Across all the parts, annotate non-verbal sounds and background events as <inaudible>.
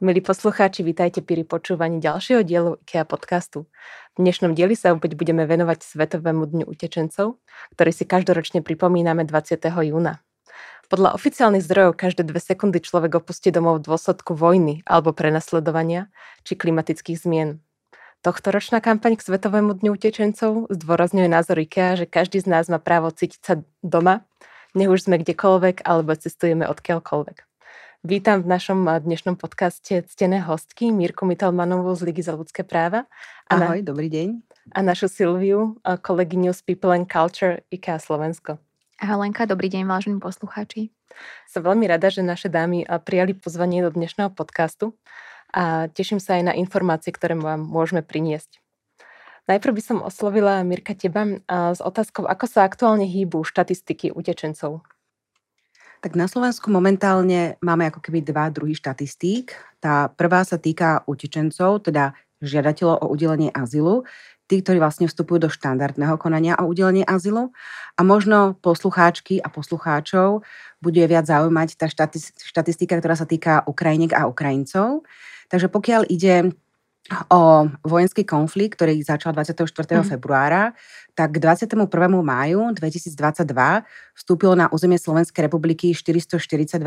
Milí poslucháči, vítajte pri počúvaní ďalšieho dielu IKEA podcastu. V dnešnom dieli sa opäť budeme venovať Svetovému dňu utečencov, ktorý si každoročne pripomíname 20. júna. Podľa oficiálnych zdrojov každé dve sekundy človek opustí domov v dôsledku vojny alebo prenasledovania či klimatických zmien. Tohtoročná kampaň k Svetovému dňu utečencov zdôrazňuje názor IKEA, že každý z nás má právo cítiť sa doma, nech už sme kdekoľvek alebo cestujeme odkiaľkoľvek. Vítam v našom eh, dnešnom podcaste ctené hostky Mírku Mitalmanovú z Ligy za ľudské práva. A Ahoj, na, dobrý deň. A našu Silviu, eh, kolegyňu z People and Culture IKEA Slovensko. Ahoj Lenka, dobrý deň, vážení poslucháči. Som veľmi rada, že naše dámy eh, prijali pozvanie do dnešného podcastu a teším sa aj na informácie, ktoré vám môžeme priniesť. Najprv by som oslovila Mirka teba s otázkou, ako sa aktuálne hýbu štatistiky utečencov. Tak na Slovensku momentálne máme ako keby dva druhy štatistík. Tá prvá sa týka utečencov, teda žiadateľov o udelenie azylu, tí, ktorí vlastne vstupujú do štandardného konania o udelenie azylu. A možno poslucháčky a poslucháčov bude viac zaujímať tá štatistika, ktorá sa týka Ukrajiniek a Ukrajincov. Takže pokiaľ ide o vojenský konflikt, ktorý začal 24. Mm. februára, tak k 21. máju 2022 vstúpilo na územie Slovenskej republiky 442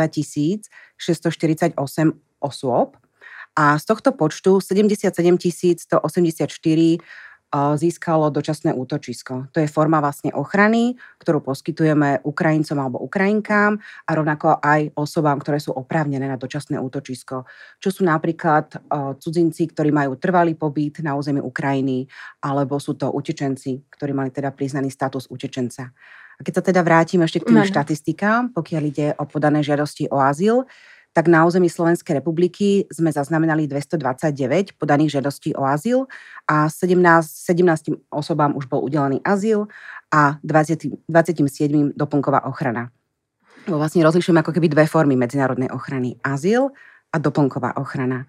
648 osôb a z tohto počtu 77 184 získalo dočasné útočisko. To je forma vlastne ochrany, ktorú poskytujeme Ukrajincom alebo Ukrajinkám a rovnako aj osobám, ktoré sú oprávnené na dočasné útočisko. Čo sú napríklad cudzinci, ktorí majú trvalý pobyt na území Ukrajiny, alebo sú to utečenci, ktorí mali teda priznaný status utečenca. A keď sa teda vrátim ešte k tým štatistikám, pokiaľ ide o podané žiadosti o azyl, tak na území Slovenskej republiky sme zaznamenali 229 podaných žiadostí o azyl a 17, 17 osobám už bol udelený azyl a 20, 27 doplnková ochrana. Vlastne rozlišujeme ako keby dve formy medzinárodnej ochrany. Azyl a doplnková ochrana.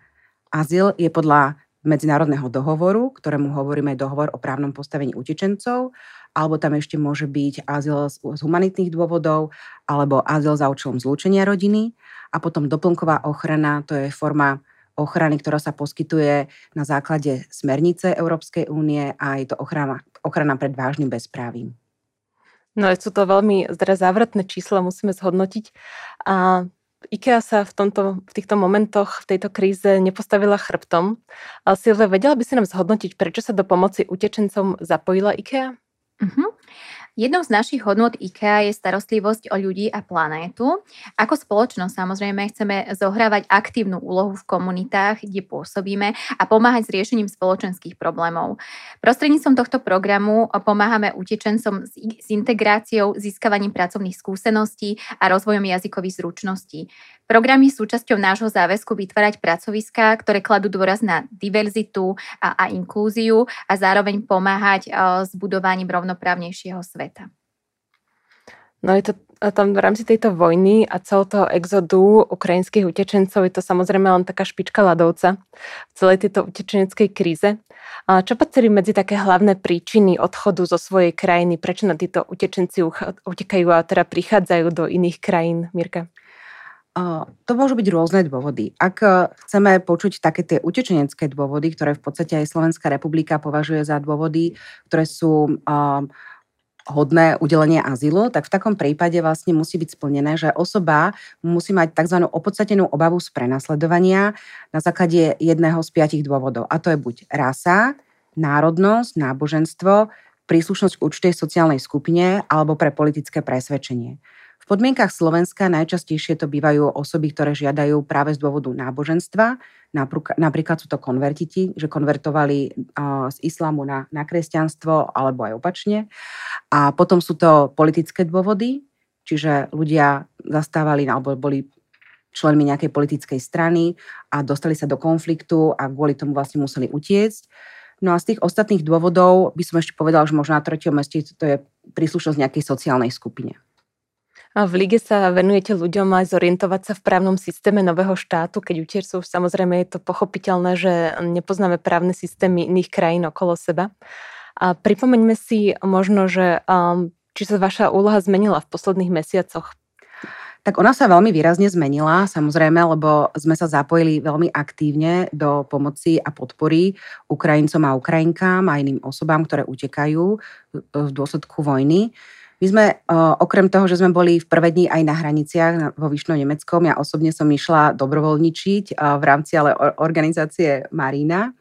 Azyl je podľa medzinárodného dohovoru, ktorému hovoríme dohovor o právnom postavení utečencov, alebo tam ešte môže byť azyl z humanitných dôvodov, alebo azyl za účelom zlúčenia rodiny. A potom doplnková ochrana, to je forma ochrany, ktorá sa poskytuje na základe smernice Európskej únie a je to ochrana, ochrana pred vážnym bezprávím. No sú to veľmi teda závratné čísla, musíme zhodnotiť. A IKEA sa v, tomto, v týchto momentoch, v tejto kríze nepostavila chrbtom. Ale Silve, vedela by si nám zhodnotiť, prečo sa do pomoci utečencom zapojila IKEA? Uh-huh. Jednou z našich hodnot IKEA je starostlivosť o ľudí a planétu. Ako spoločnosť samozrejme chceme zohrávať aktívnu úlohu v komunitách, kde pôsobíme a pomáhať s riešením spoločenských problémov. Prostredníctvom tohto programu pomáhame utečencom s integráciou, získavaním pracovných skúseností a rozvojom jazykových zručností. Programy sú súčasťou nášho záväzku vytvárať pracoviská, ktoré kladú dôraz na diverzitu a, a inklúziu a zároveň pomáhať s budovaním rovnoprávnejšieho sveta. No je to tam v rámci tejto vojny a celého toho exodu ukrajinských utečencov je to samozrejme len taká špička ľadovca v celej tejto utečeneckej kríze. A čo patrí medzi také hlavné príčiny odchodu zo svojej krajiny? Prečo na títo utečenci utekajú a teda prichádzajú do iných krajín, Mirka? To môžu byť rôzne dôvody. Ak e, chceme počuť také tie utečenecké dôvody, ktoré v podstate aj Slovenská republika považuje za dôvody, ktoré sú hodné udelenie azylu, tak v takom prípade vlastne musí byť splnené, že osoba musí mať tzv. opodstatenú obavu z prenasledovania na základe jedného z piatich dôvodov. A to je buď rasa, národnosť, náboženstvo, príslušnosť k určitej sociálnej skupine alebo pre politické presvedčenie. V podmienkach Slovenska najčastejšie to bývajú osoby, ktoré žiadajú práve z dôvodu náboženstva. Napríklad sú to konvertiti, že konvertovali z islámu na, na kresťanstvo alebo aj opačne. A potom sú to politické dôvody, čiže ľudia zastávali alebo boli členmi nejakej politickej strany a dostali sa do konfliktu a kvôli tomu vlastne museli utiecť. No a z tých ostatných dôvodov by som ešte povedala, že možno na treťom meste to je príslušnosť nejakej sociálnej skupine. V lige sa venujete ľuďom aj zorientovať sa v právnom systéme nového štátu, keď utiercov samozrejme je to pochopiteľné, že nepoznáme právne systémy iných krajín okolo seba. A pripomeňme si možno, že um, či sa vaša úloha zmenila v posledných mesiacoch Tak ona sa veľmi výrazne zmenila, samozrejme, lebo sme sa zapojili veľmi aktívne do pomoci a podpory Ukrajincom a Ukrajinkám a iným osobám, ktoré utekajú v dôsledku vojny. My sme okrem toho, že sme boli v prvé dni aj na hraniciach vo Vyšnom Nemeckom, ja osobne som išla dobrovoľničiť v rámci ale organizácie Marina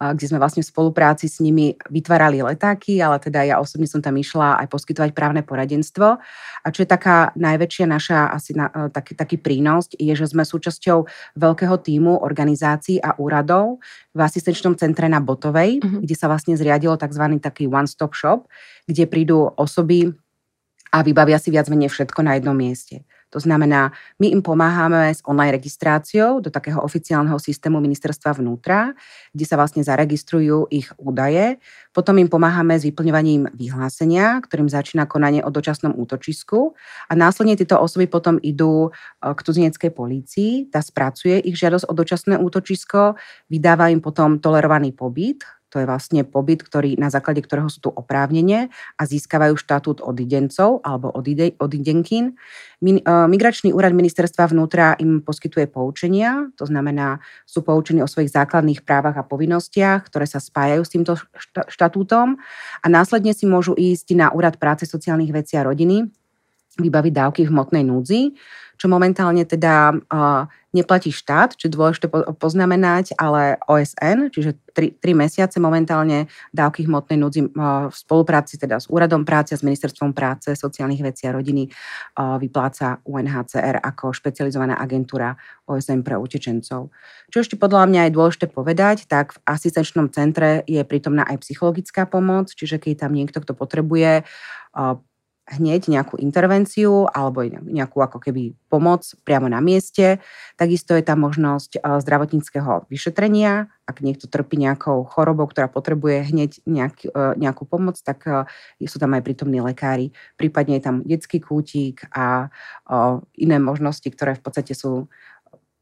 kde sme vlastne v spolupráci s nimi vytvárali letáky, ale teda ja osobne som tam išla aj poskytovať právne poradenstvo. A čo je taká najväčšia naša asi na, e, taký, taký prínos, je, že sme súčasťou veľkého týmu organizácií a úradov v asistenčnom centre na Botovej, mm-hmm. kde sa vlastne zriadilo tzv. taký one-stop shop, kde prídu osoby a vybavia si viac menej všetko na jednom mieste. To znamená, my im pomáhame s online registráciou do takého oficiálneho systému ministerstva vnútra, kde sa vlastne zaregistrujú ich údaje. Potom im pomáhame s vyplňovaním vyhlásenia, ktorým začína konanie o dočasnom útočisku a následne tieto osoby potom idú e, k cudzineckej polícii, tá spracuje ich žiadosť o dočasné útočisko, vydáva im potom tolerovaný pobyt, to je vlastne pobyt, ktorý, na základe ktorého sú tu oprávnenie a získavajú štatút odidencov alebo odidenkyň. E, migračný úrad ministerstva vnútra im poskytuje poučenia, to znamená, sú poučení o svojich základných právach a povinnostiach, ktoré sa spájajú s týmto štatútom a následne si môžu ísť na úrad práce sociálnych vecí a rodiny, vybaviť dávky v hmotnej núdzi, čo momentálne teda uh, neplatí štát, čo dôležité poznamenať, ale OSN, čiže 3, 3 mesiace momentálne dávky hmotnej núdzi v spolupráci teda s Úradom práce, s Ministerstvom práce, sociálnych vecí a rodiny vypláca UNHCR ako špecializovaná agentúra OSN pre utečencov. Čo ešte podľa mňa je dôležité povedať, tak v asistenčnom centre je prítomná aj psychologická pomoc, čiže keď tam niekto, kto potrebuje hneď nejakú intervenciu alebo nejakú ako keby pomoc priamo na mieste. Takisto je tam možnosť eh, zdravotníckého vyšetrenia. Ak niekto trpí nejakou chorobou, ktorá potrebuje hneď nejak, eh, nejakú pomoc, tak eh, sú tam aj prítomní lekári. Prípadne je tam detský kútik a iné možnosti, ktoré v podstate sú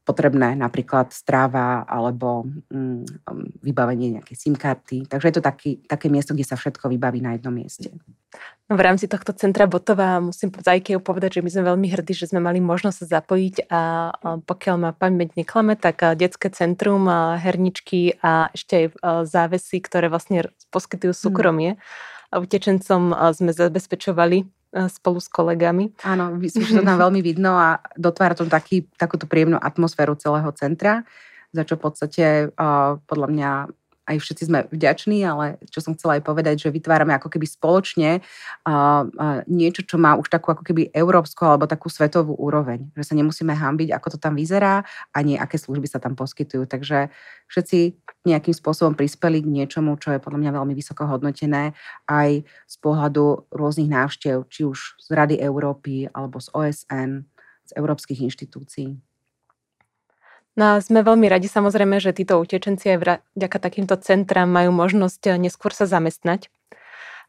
potrebné, napríklad stráva alebo mm, vybavenie nejakej SIM karty. Takže je to taký, také miesto, kde sa všetko vybaví na jednom mieste. No, v rámci tohto centra Botova musím za IKEA povedať, že my sme veľmi hrdí, že sme mali možnosť sa zapojiť a, pokiaľ ma pamäť neklame, tak detské centrum, herničky a ešte aj závesy, ktoré vlastne poskytujú mm. súkromie. A utečencom sme zabezpečovali spolu s kolegami. Áno, že to tam veľmi vidno a dotvára to taký, takúto príjemnú atmosféru celého centra, za čo v podstate uh, podľa mňa aj všetci sme vďační, ale čo som chcela aj povedať, že vytvárame ako keby spoločne uh, uh, niečo, čo má už takú ako keby európsku alebo takú svetovú úroveň. Že sa nemusíme hambiť, ako to tam vyzerá, ani aké služby sa tam poskytujú. Takže všetci nejakým spôsobom prispeli k niečomu, čo je podľa mňa veľmi vysoko hodnotené aj z pohľadu rôznych návštev, či už z Rady Európy alebo z OSN, z európskych inštitúcií. No a sme veľmi radi samozrejme, že títo utečenci aj vďaka takýmto centram majú možnosť eh, neskôr sa zamestnať.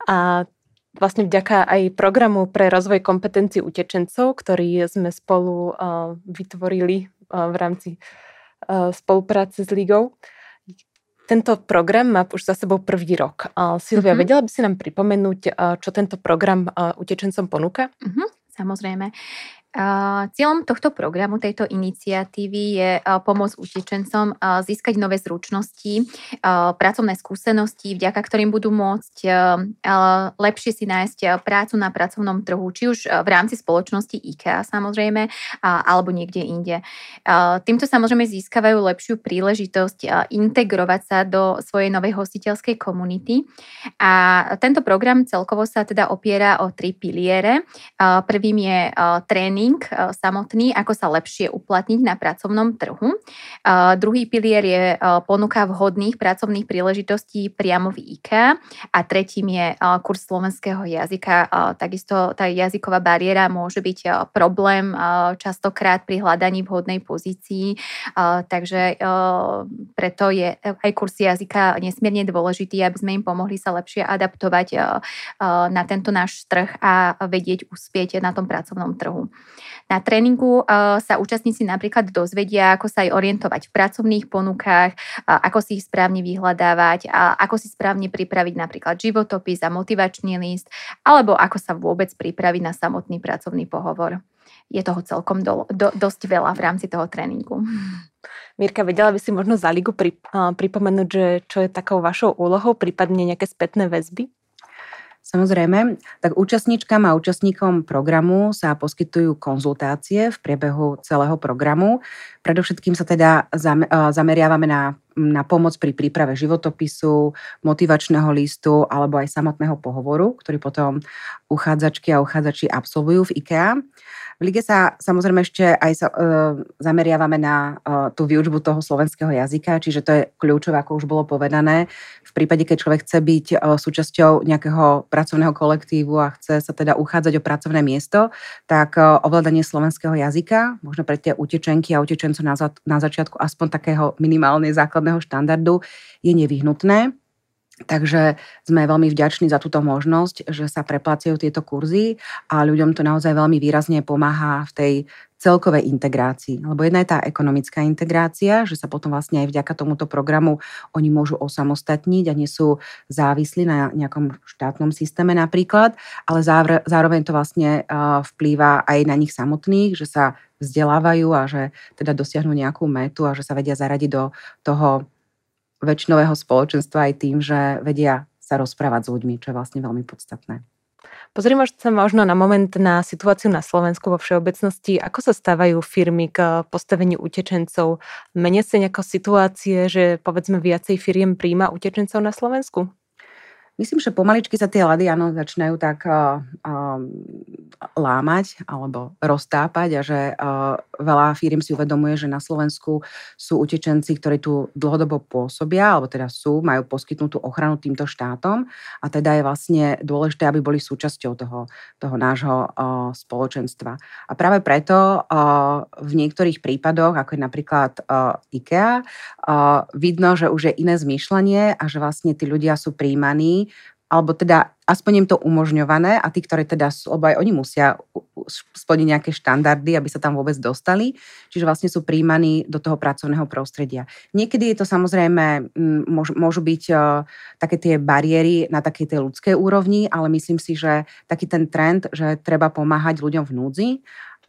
A vlastne vďaka aj programu pre rozvoj kompetencií utečencov, ktorý sme spolu uh, vytvorili uh, v rámci spolupráce s Ligou. Tento program má už za sebou prvý rok. Silvia, mm-hmm. vedela by si nám pripomenúť, čo tento program utečencom ponúka? Mm-hmm, samozrejme. Cieľom tohto programu, tejto iniciatívy je pomôcť utečencom získať nové zručnosti, pracovné skúsenosti, vďaka ktorým budú môcť lepšie si nájsť prácu na pracovnom trhu, či už v rámci spoločnosti IKEA samozrejme, alebo niekde inde. Týmto samozrejme získavajú lepšiu príležitosť integrovať sa do svojej novej hostiteľskej komunity. A tento program celkovo sa teda opiera o tri piliere. Prvým je tréning tréning e, samotný, ako sa lepšie uplatniť na pracovnom trhu. E, druhý pilier je e, ponuka vhodných pracovných príležitostí priamo v IKEA a tretím je kurz slovenského jazyka. Takisto tá jazyková bariéra môže byť problém častokrát pri hľadaní vhodnej pozícii, takže preto je aj kurz jazyka nesmierne dôležitý, aby sme im pomohli sa lepšie adaptovať na tento náš trh a vedieť uspieť na tom pracovnom trhu. Na tréningu uh, sa účastníci napríklad dozvedia, ako sa aj orientovať v pracovných ponukách, ako si ich správne vyhľadávať, ako si správne pripraviť napríklad životopis a motivačný list, alebo ako sa vôbec pripraviť na samotný pracovný pohovor. je toho celkom do, do, dosť veľa v rámci toho tréningu. Mirka, vedela by si možno za ligu pri, pripomenúť, že čo je takou vašou úlohou, prípadne nejaké spätné väzby? Samozrejme, tak účastníčkam a účastníkom programu sa poskytujú konzultácie v priebehu celého programu. Predovšetkým sa teda zameriavame na, na pomoc pri príprave životopisu, motivačného listu alebo aj samotného pohovoru, ktorý potom uchádzačky a uchádzači absolvujú v IKEA. V lige sa samozrejme ešte aj sa, e, zameriavame na e, tú výučbu toho slovenského jazyka, čiže to je kľúčové, ako už bolo povedané. V prípade, keď človek chce byť e, súčasťou nejakého pracovného kolektívu a chce sa teda uchádzať o pracovné miesto, tak e, ovládanie slovenského jazyka, možno pre tie utečenky a utečencov na, za, na začiatku aspoň takého minimálne základného štandardu, je nevyhnutné. Takže sme veľmi vďační za túto možnosť, že sa preplacajú tieto kurzy a ľuďom to naozaj veľmi výrazne pomáha v tej celkovej integrácii. Lebo jedna je tá ekonomická integrácia, že sa potom vlastne aj vďaka tomuto programu oni môžu osamostatniť a nie sú závislí na nejakom štátnom systéme napríklad, ale zároveň to vlastne vplýva aj na nich samotných, že sa vzdelávajú a že teda dosiahnu nejakú metu a že sa vedia zaradiť do toho väčšinového spoločenstva aj tým, že vedia sa rozprávať s ľuďmi, čo je vlastne veľmi podstatné. Pozrime sa možno na moment na situáciu na Slovensku vo všeobecnosti. Ako sa stávajú firmy k postaveniu utečencov? Menia sa nejako situácie, že povedzme viacej firiem príjma utečencov na Slovensku? Myslím, že pomaličky sa tie lady áno, začínajú tak uh, uh, lámať alebo roztápať a že uh, veľa firm si uvedomuje, že na Slovensku sú utečenci, ktorí tu dlhodobo pôsobia, alebo teda sú, majú poskytnutú ochranu týmto štátom a teda je vlastne dôležité, aby boli súčasťou toho, toho nášho uh, spoločenstva. A práve preto uh, v niektorých prípadoch, ako je napríklad uh, IKEA, uh, vidno, že už je iné zmýšľanie a že vlastne tí ľudia sú príjmaní alebo teda aspoň im to umožňované a tí, ktorí teda sú, lebo aj oni musia splniť nejaké štandardy, aby sa tam vôbec dostali, čiže vlastne sú príjmaní do toho pracovného prostredia. Niekedy je to samozrejme, môžu, byť uh, také tie bariéry na takej tej ľudskej úrovni, ale myslím si, že taký ten trend, že treba pomáhať ľuďom v núdzi,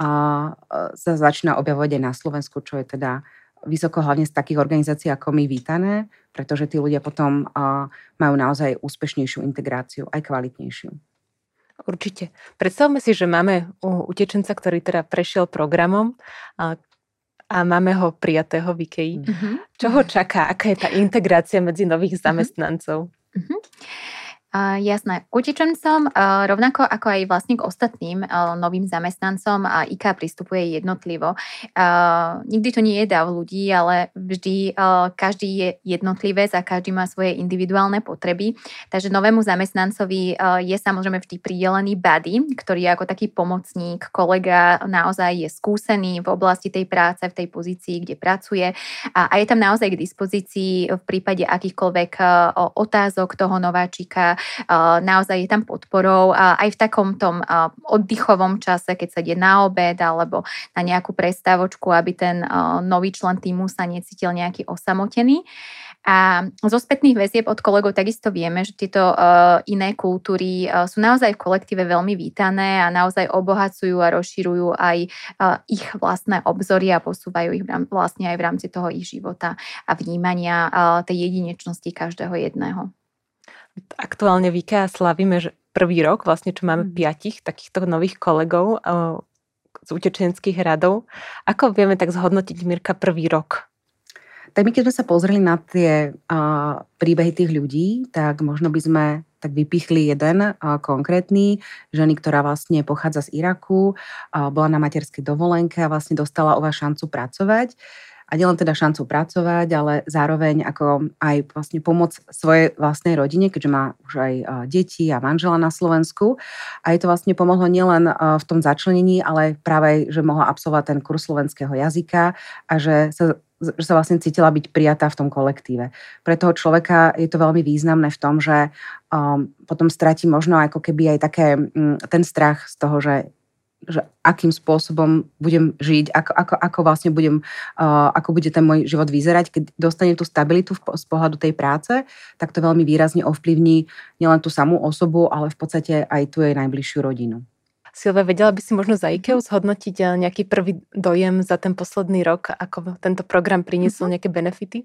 a uh, sa začína objavovať aj na Slovensku, čo je teda vysoko hlavne z takých organizácií ako my vítané, pretože tí ľudia potom majú naozaj úspešnejšiu integráciu, aj kvalitnejšiu. Určite. Predstavme si, že máme utečenca, ktorý teda prešiel programom a, a máme ho prijatého v IKEA. Mm-hmm. Čo ho čaká? Aká je tá integrácia medzi nových mhm. zamestnancov? Mm-hmm. Jasné. K utečencom, uh, rovnako ako aj vlastne k ostatným uh, novým zamestnancom IK pristupuje jednotlivo. Uh, nikdy to nie je dav ľudí, ale vždy každý je jednotlivec a každý má svoje individuálne potreby. Takže novému zamestnancovi je samozrejme vždy pridelený buddy, ktorý je ako taký pomocník, kolega naozaj je skúsený v oblasti tej práce, v tej pozícii, kde pracuje a, je tam naozaj k dispozícii v prípade akýchkoľvek otázok toho nováčika, naozaj je tam podporou aj v takom tom oddychovom čase, keď sa ide na obed alebo na nejakú prestávočku, aby ten nový člen týmu sa necítil nejaký osamotený. A zo spätných väzieb od kolegov takisto vieme, že tieto uh, iné kultúry uh, sú naozaj v kolektíve veľmi vítané a naozaj obohacujú a rozširujú aj uh, ich vlastné obzory a posúvajú ich vlastne aj v rámci toho ich života a vnímania uh, tej jedinečnosti každého jedného. Aktuálne v IKEA slavíme že prvý rok, vlastne čo máme mm. piatich takýchto nových kolegov z utečenských radov. Ako vieme tak zhodnotiť, Mirka, prvý rok? Tak my keď sme sa pozreli na tie uh, príbehy tých ľudí, tak možno by sme tak vypichli jeden uh, konkrétny, ženy, ktorá vlastne pochádza z Iraku, uh, bola na materskej dovolenke a vlastne dostala o vás šancu pracovať. Uh, a nielen teda šancu pracovať, ale zároveň ako aj vlastne pomôcť svojej vlastnej rodine, keďže má už aj deti a manžela na Slovensku. A je to vlastne pomohlo nielen v tom začlenení, ale práve, že mohla absolvovať ten kurz slovenského jazyka a že sa že sa vlastne cítila byť prijatá v tom kolektíve. Pre toho človeka je to veľmi významné v tom, že um, potom stratí možno ako keby aj také um, ten strach z toho, že že akým spôsobom budem žiť, ako, ako, ako vlastne budem, uh, ako bude ten môj život vyzerať. Keď dostanem tú stabilitu v, z pohľadu tej práce, tak to veľmi výrazne ovplyvní nielen tú samú osobu, ale v podstate aj tú jej najbližšiu rodinu. Silve, vedela by si možno za IKEA zhodnotiť eh, nejaký prvý dojem za ten posledný rok, ako tento program priniesol mhm. nejaké benefity?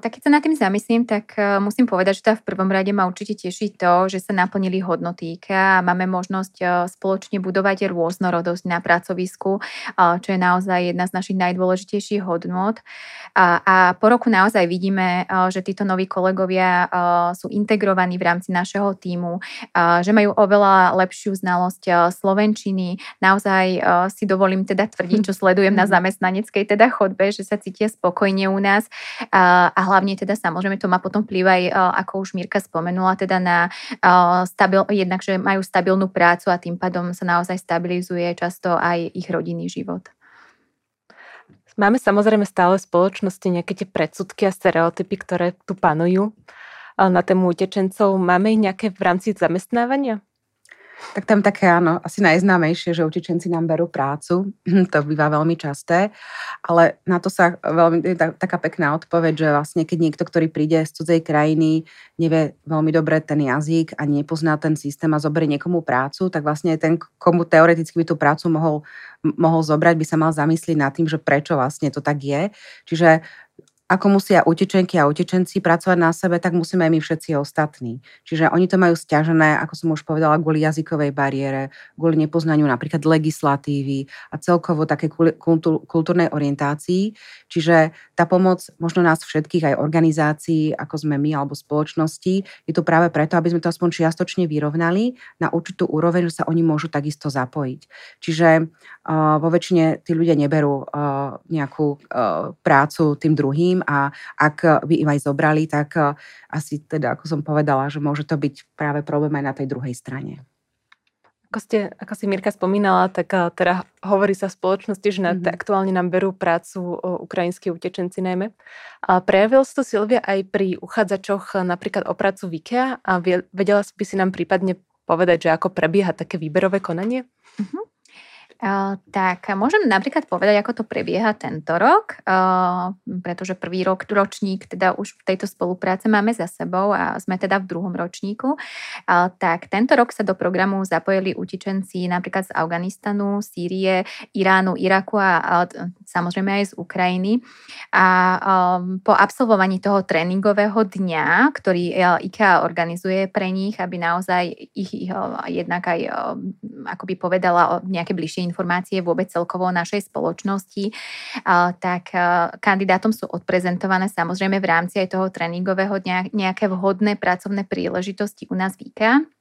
Tak keď sa nad tým zamyslím, tak e, musím povedať, že tá v prvom rade ma určite teší to, že sa naplnili hodnoty a máme možnosť e, spoločne budovať rôznorodosť na pracovisku, e, čo je naozaj jedna z našich najdôležitejších hodnot. A, a po roku naozaj vidíme, že títo noví kolegovia sú integrovaní v rámci našeho týmu, že majú oveľa lepšiu znalosť slovenčiny. Naozaj si dovolím teda tvrdiť, <laughs> čo sledujem na zamestnaneckej teda chodbe, že sa cítia spokojne u nás. A a hlavne teda samozrejme to má potom vplyv aj, ako už Mirka spomenula, teda na stabil, jednak, že majú stabilnú prácu a tým pádom sa naozaj stabilizuje často aj ich rodinný život. Máme samozrejme stále v spoločnosti nejaké tie predsudky a stereotypy, ktoré tu panujú na tému utečencov. Máme ich nejaké v rámci zamestnávania? Tak tam také áno, asi najznámejšie, že utečenci nám berú prácu, <clears throat> to býva veľmi časté, ale na to sa veľmi, je taká pekná odpoveď, že vlastne keď niekto, ktorý príde z cudzej krajiny, nevie veľmi dobre ten jazyk a nepozná ten systém a zoberie niekomu prácu, tak vlastne ten, komu teoreticky by tú prácu mohol, mohol zobrať, by sa mal zamyslieť nad tým, že prečo vlastne to tak je. Čiže ako musia utečenky a utečenci pracovať na sebe, tak musíme aj my všetci ostatní. Čiže oni to majú stiažené, ako som už povedala, kvôli jazykovej bariére, kvôli nepoznaniu napríklad legislatívy a celkovo také kultúrnej orientácii. Čiže tá pomoc možno nás všetkých, aj organizácií, ako sme my alebo spoločnosti, je to práve preto, aby sme to aspoň čiastočne vyrovnali na určitú úroveň, že sa oni môžu takisto zapojiť. Čiže uh, vo väčšine tí ľudia neberú uh, nejakú uh, prácu tým druhým, a ak by im aj zobrali, tak eh, asi teda, ako som povedala, že môže to byť práve problém aj na tej druhej strane. Ako, ste, ako si Mirka spomínala, tak eh, teda hovorí sa v spoločnosti, že na, mm-hmm. aktuálne nám berú prácu ukrajinskí utečenci najmä. A prejavil sa to Silvia aj pri uchádzačoch eh, napríklad o prácu v IKEA a vedela by si nám prípadne povedať, že ako prebieha také výberové konanie? Mm-hmm. Tak môžem napríklad povedať, ako to prebieha tento rok, pretože prvý rok, ročník teda už v tejto spolupráce máme za sebou a sme teda v druhom ročníku. Tak tento rok sa do programu zapojili utečenci napríklad z Afganistanu, Sýrie, Iránu, Iraku a samozrejme aj z Ukrajiny. A um, po absolvovaní toho tréningového dňa, ktorý IKEA organizuje pre nich, aby naozaj ich, ich jednak aj, ako by povedala, nejaké bližšie informácie vôbec celkovo o našej spoločnosti, tak kandidátom sú odprezentované samozrejme v rámci aj toho tréningového dňa nejaké vhodné pracovné príležitosti u nás v IKEA.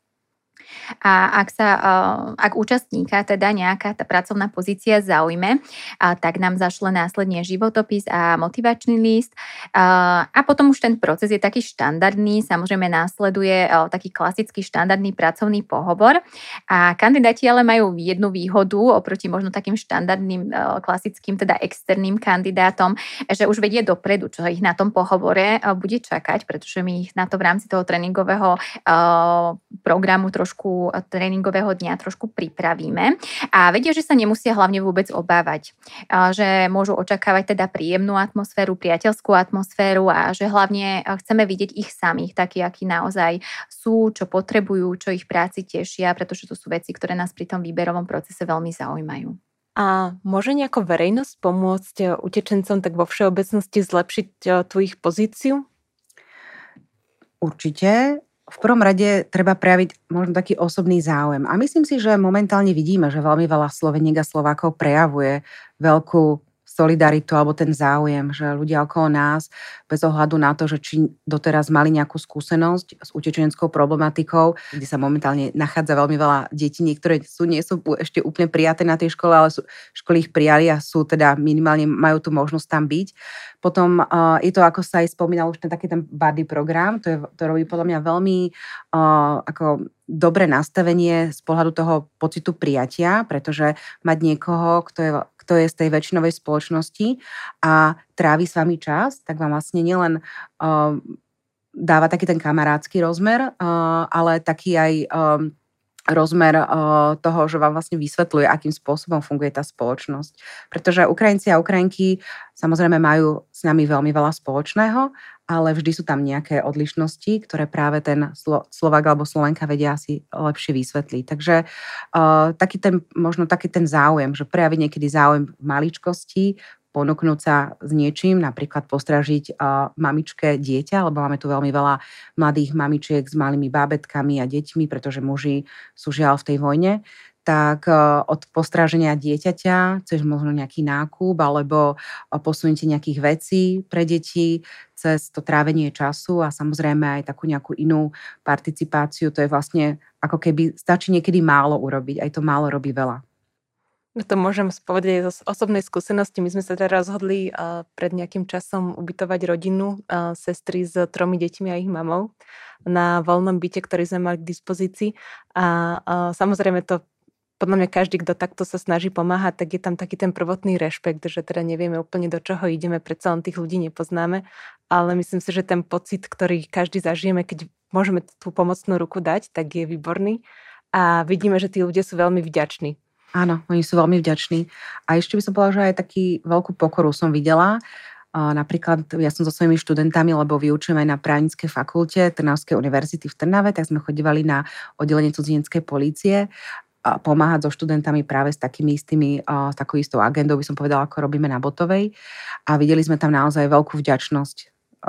A ak sa, eh, ak účastníka teda nejaká tá pracovná pozícia zaujme, tak nám zašle následne životopis a motivačný list. A potom už ten proces je taký štandardný, samozrejme následuje eh, taký klasický štandardný pracovný pohovor. A kandidáti ale majú jednu výhodu oproti možno takým štandardným eh, klasickým, teda externým kandidátom, že už vedie dopredu, čo ich na tom pohovore bude čakať, pretože my ich na to v rámci toho tréningového programu trošku trošku tréningového dňa trošku pripravíme a vedia, že sa nemusia hlavne vôbec obávať, že môžu očakávať teda príjemnú atmosféru, priateľskú atmosféru a že hlavne chceme vidieť ich samých, takí, akí naozaj sú, čo potrebujú, čo ich práci tešia, pretože to sú veci, ktoré nás pri tom výberovom procese veľmi zaujímajú. A môže nejako verejnosť pomôcť eh, utečencom tak vo všeobecnosti zlepšiť tú ich pozíciu? Určite v prvom rade treba prejaviť možno taký osobný záujem. A myslím si, že momentálne vidíme, že veľmi veľa Sloveniek a Slovákov prejavuje veľkú solidaritu alebo ten záujem, že ľudia okolo nás, bez ohľadu na to, že či doteraz mali nejakú skúsenosť s utečenskou problematikou, kde sa momentálne nachádza veľmi veľa detí, niektoré sú, nie sú ešte úplne prijaté na tej škole, ale sú, školy ich prijali a sú teda minimálne majú tú možnosť tam byť. Potom uh, je to, ako sa aj spomínal, už ten taký ten buddy program, to, je, to robí podľa mňa veľmi uh, ako dobré nastavenie z pohľadu toho pocitu prijatia, pretože mať niekoho, kto je kto je z tej väčšinovej spoločnosti a trávi s vami čas, tak vám vlastne nielen uh, dáva taký ten kamarádsky rozmer, uh, ale taký aj um, rozmer toho, že vám vlastne vysvetľuje, akým spôsobom funguje tá spoločnosť. Pretože Ukrajinci a Ukrajinky samozrejme majú s nami veľmi veľa spoločného, ale vždy sú tam nejaké odlišnosti, ktoré práve ten Slovak alebo Slovenka vedia si lepšie vysvetliť. Takže uh, taký ten, možno taký ten záujem, že prejaviť niekedy záujem v maličkosti, ponúknuť sa s niečím, napríklad postražiť uh, mamičke dieťa, lebo máme tu veľmi veľa mladých mamičiek s malými bábetkami a deťmi, pretože muži sú žiaľ v tej vojne, tak uh, od postráženia dieťaťa, cez možno nejaký nákup alebo uh, posunutie nejakých vecí pre deti, cez to trávenie času a samozrejme aj takú nejakú inú participáciu, to je vlastne ako keby stačí niekedy málo urobiť, aj to málo robí veľa. No to môžem spovedať zo osobnej skúsenosti. My sme sa teda rozhodli pred nejakým časom ubytovať rodinu uh, sestry s tromi deťmi a ich mamou na voľnom byte, ktorý sme mali k dispozícii. A samozrejme to podľa mňa každý, kto takto sa snaží pomáhať, tak je tam taký ten prvotný rešpekt, že teda nevieme úplne do čoho ideme, predsa len tých ľudí nepoznáme, ale myslím si, že ten pocit, ktorý každý zažijeme, keď môžeme tú pomocnú ruku dať, tak je výborný a vidíme, že tí ľudia sú veľmi vďační Áno, oni sú veľmi vďační. A ešte by som povedala, že aj taký veľkú pokoru som videla. Napríklad ja som so svojimi študentami, lebo vyučujem aj na právnickej fakulte Trnavskej univerzity v Trnave, tak sme chodívali na oddelenie cudzineckej polície a pomáhať so študentami práve s takými istými, s takou istou agendou, by som povedala, ako robíme na Botovej. A videli sme tam naozaj veľkú vďačnosť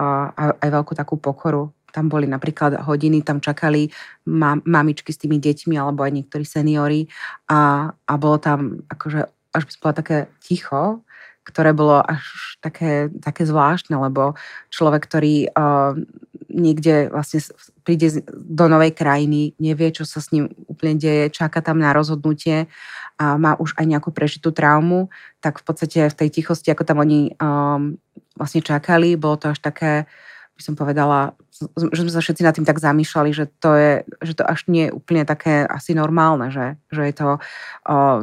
a aj veľkú takú pokoru tam boli napríklad hodiny, tam čakali mam, mamičky s tými deťmi alebo aj niektorí seniory a, a bolo tam akože až by povedala také ticho, ktoré bolo až také, také zvláštne, lebo človek, ktorý uh, niekde vlastne príde do novej krajiny, nevie, čo sa s ním úplne deje, čaká tam na rozhodnutie a má už aj nejakú prežitú traumu, tak v podstate v tej tichosti, ako tam oni um, vlastne čakali, bolo to až také by som povedala, že sme sa všetci nad tým tak zamýšľali, že to, je, že to až nie je úplne také asi normálne, že, že je to uh,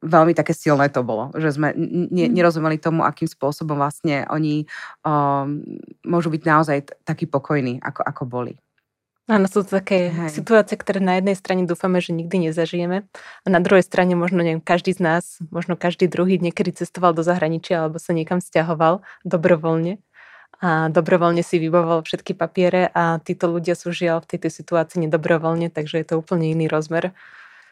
veľmi také silné to bolo, že sme ne, mhm. nerozumeli tomu, akým spôsobom vlastne oni um, môžu byť naozaj t- takí pokojní, ako, ako boli. Áno, sú to také Hej. situácie, ktoré na jednej strane dúfame, že nikdy nezažijeme a na druhej strane možno neviem, každý z nás, možno každý druhý niekedy cestoval do zahraničia alebo sa niekam stiahoval dobrovoľne a dobrovoľne si vybavoval všetky papiere a títo ľudia sú žiaľ v tejto situácii nedobrovoľne, takže je to úplne iný rozmer,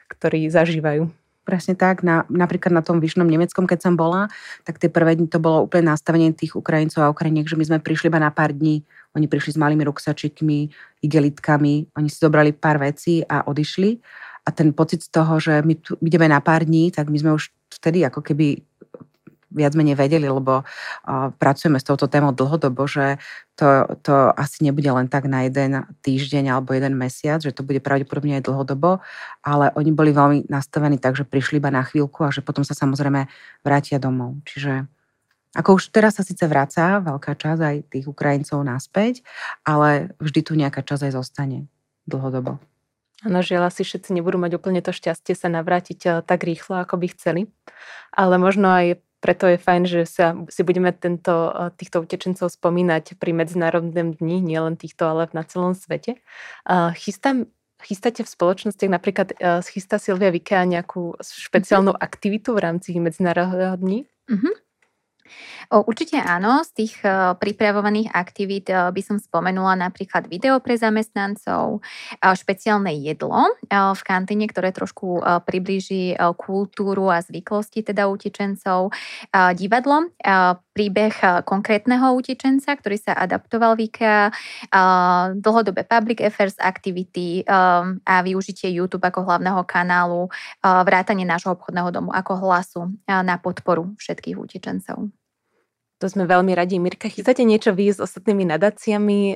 ktorý zažívajú. Presne tak. Na, napríklad na tom vyšnom Nemeckom, keď som bola, tak tie prvé dni to bolo úplne nastavenie tých Ukrajincov a Ukrajiniek, že my sme prišli iba na pár dní. Oni prišli s malými ruksačikmi, igelitkami, oni si zobrali pár vecí a odišli. A ten pocit z toho, že my tu ideme na pár dní, tak my sme už vtedy ako keby viac menej vedeli, lebo pracujeme s touto témou dlhodobo, že to, to asi nebude len tak na jeden týždeň alebo jeden mesiac, že to bude pravdepodobne aj dlhodobo, ale oni boli veľmi nastavení tak, že prišli iba na chvíľku a že potom sa samozrejme vrátia domov. Čiže ako už teraz sa síce vráca veľká časť aj tých Ukrajincov naspäť, ale vždy tu nejaká časť aj zostane dlhodobo. Áno, žiaľ, asi všetci nebudú mať úplne to šťastie sa navrátiť tak rýchlo, ako by chceli. Ale možno aj preto je fajn, že sa, si budeme tento, eh, týchto utečencov spomínať pri Medzinárodnom dni, nielen týchto, ale na celom svete. Chystám, chystáte v spoločnostiach, napríklad eh, chystá Silvia Vikea nejakú špeciálnu mhm. aktivitu v rámci Medzinárodného dní? Mm-hmm. Určite áno, z tých e, pripravovaných aktivít e, by som spomenula napríklad video pre zamestnancov, e, špeciálne jedlo v kantíne, ktoré trošku priblíži kultúru a zvyklosti teda utečencov, divadlo, príbeh konkrétneho utečenca, ktorý sa adaptoval v IKEA, dlhodobé public affairs activity a využitie YouTube ako hlavného kanálu, vrátanie nášho obchodného domu ako hlasu na podporu všetkých utečencov. To sme veľmi radi. Mirka, chystáte niečo vy s ostatnými nadáciami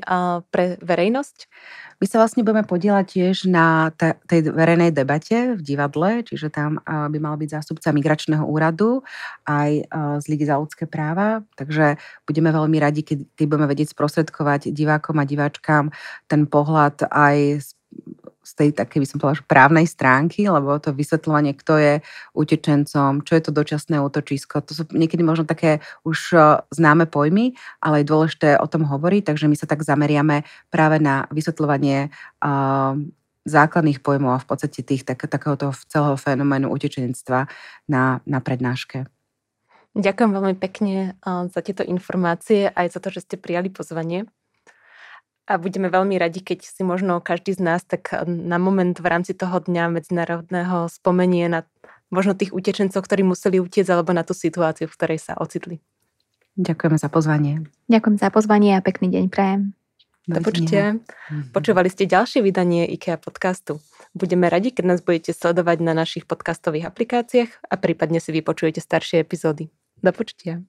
pre verejnosť? My sa vlastne budeme podielať tiež na tej verejnej debate v divadle, čiže tam by mal byť zástupca migračného úradu aj z Ligy za ľudské práva, takže budeme veľmi radi, keď, budeme vedieť sprostredkovať divákom a diváčkám ten pohľad aj z tej také by som povedala, právnej stránky, lebo to vysvetľovanie, kto je utečencom, čo je to dočasné útočisko, to sú niekedy možno také už e, známe pojmy, ale je dôležité o tom hovoriť, takže my sa tak zameriame práve na vysvetľovanie uh, základných pojmov a v podstate tých tak, takéhoto celého fenoménu utečenectva na, na prednáške. Ďakujem veľmi pekne za tieto informácie aj za to, že ste prijali pozvanie. A budeme veľmi radi, keď si možno každý z nás tak na moment v rámci toho dňa medzinárodného spomenie na možno tých utečencov, ktorí museli utiecť, alebo na tú situáciu, v ktorej sa ocitli. Ďakujeme za pozvanie. Ďakujem za pozvanie a pekný deň prajem. Do počutia. Mhm. Počúvali ste ďalšie vydanie IKEA podcastu. Budeme radi, keď nás budete sledovať na našich podcastových aplikáciách a prípadne si vypočujete staršie epizódy. Do počutia.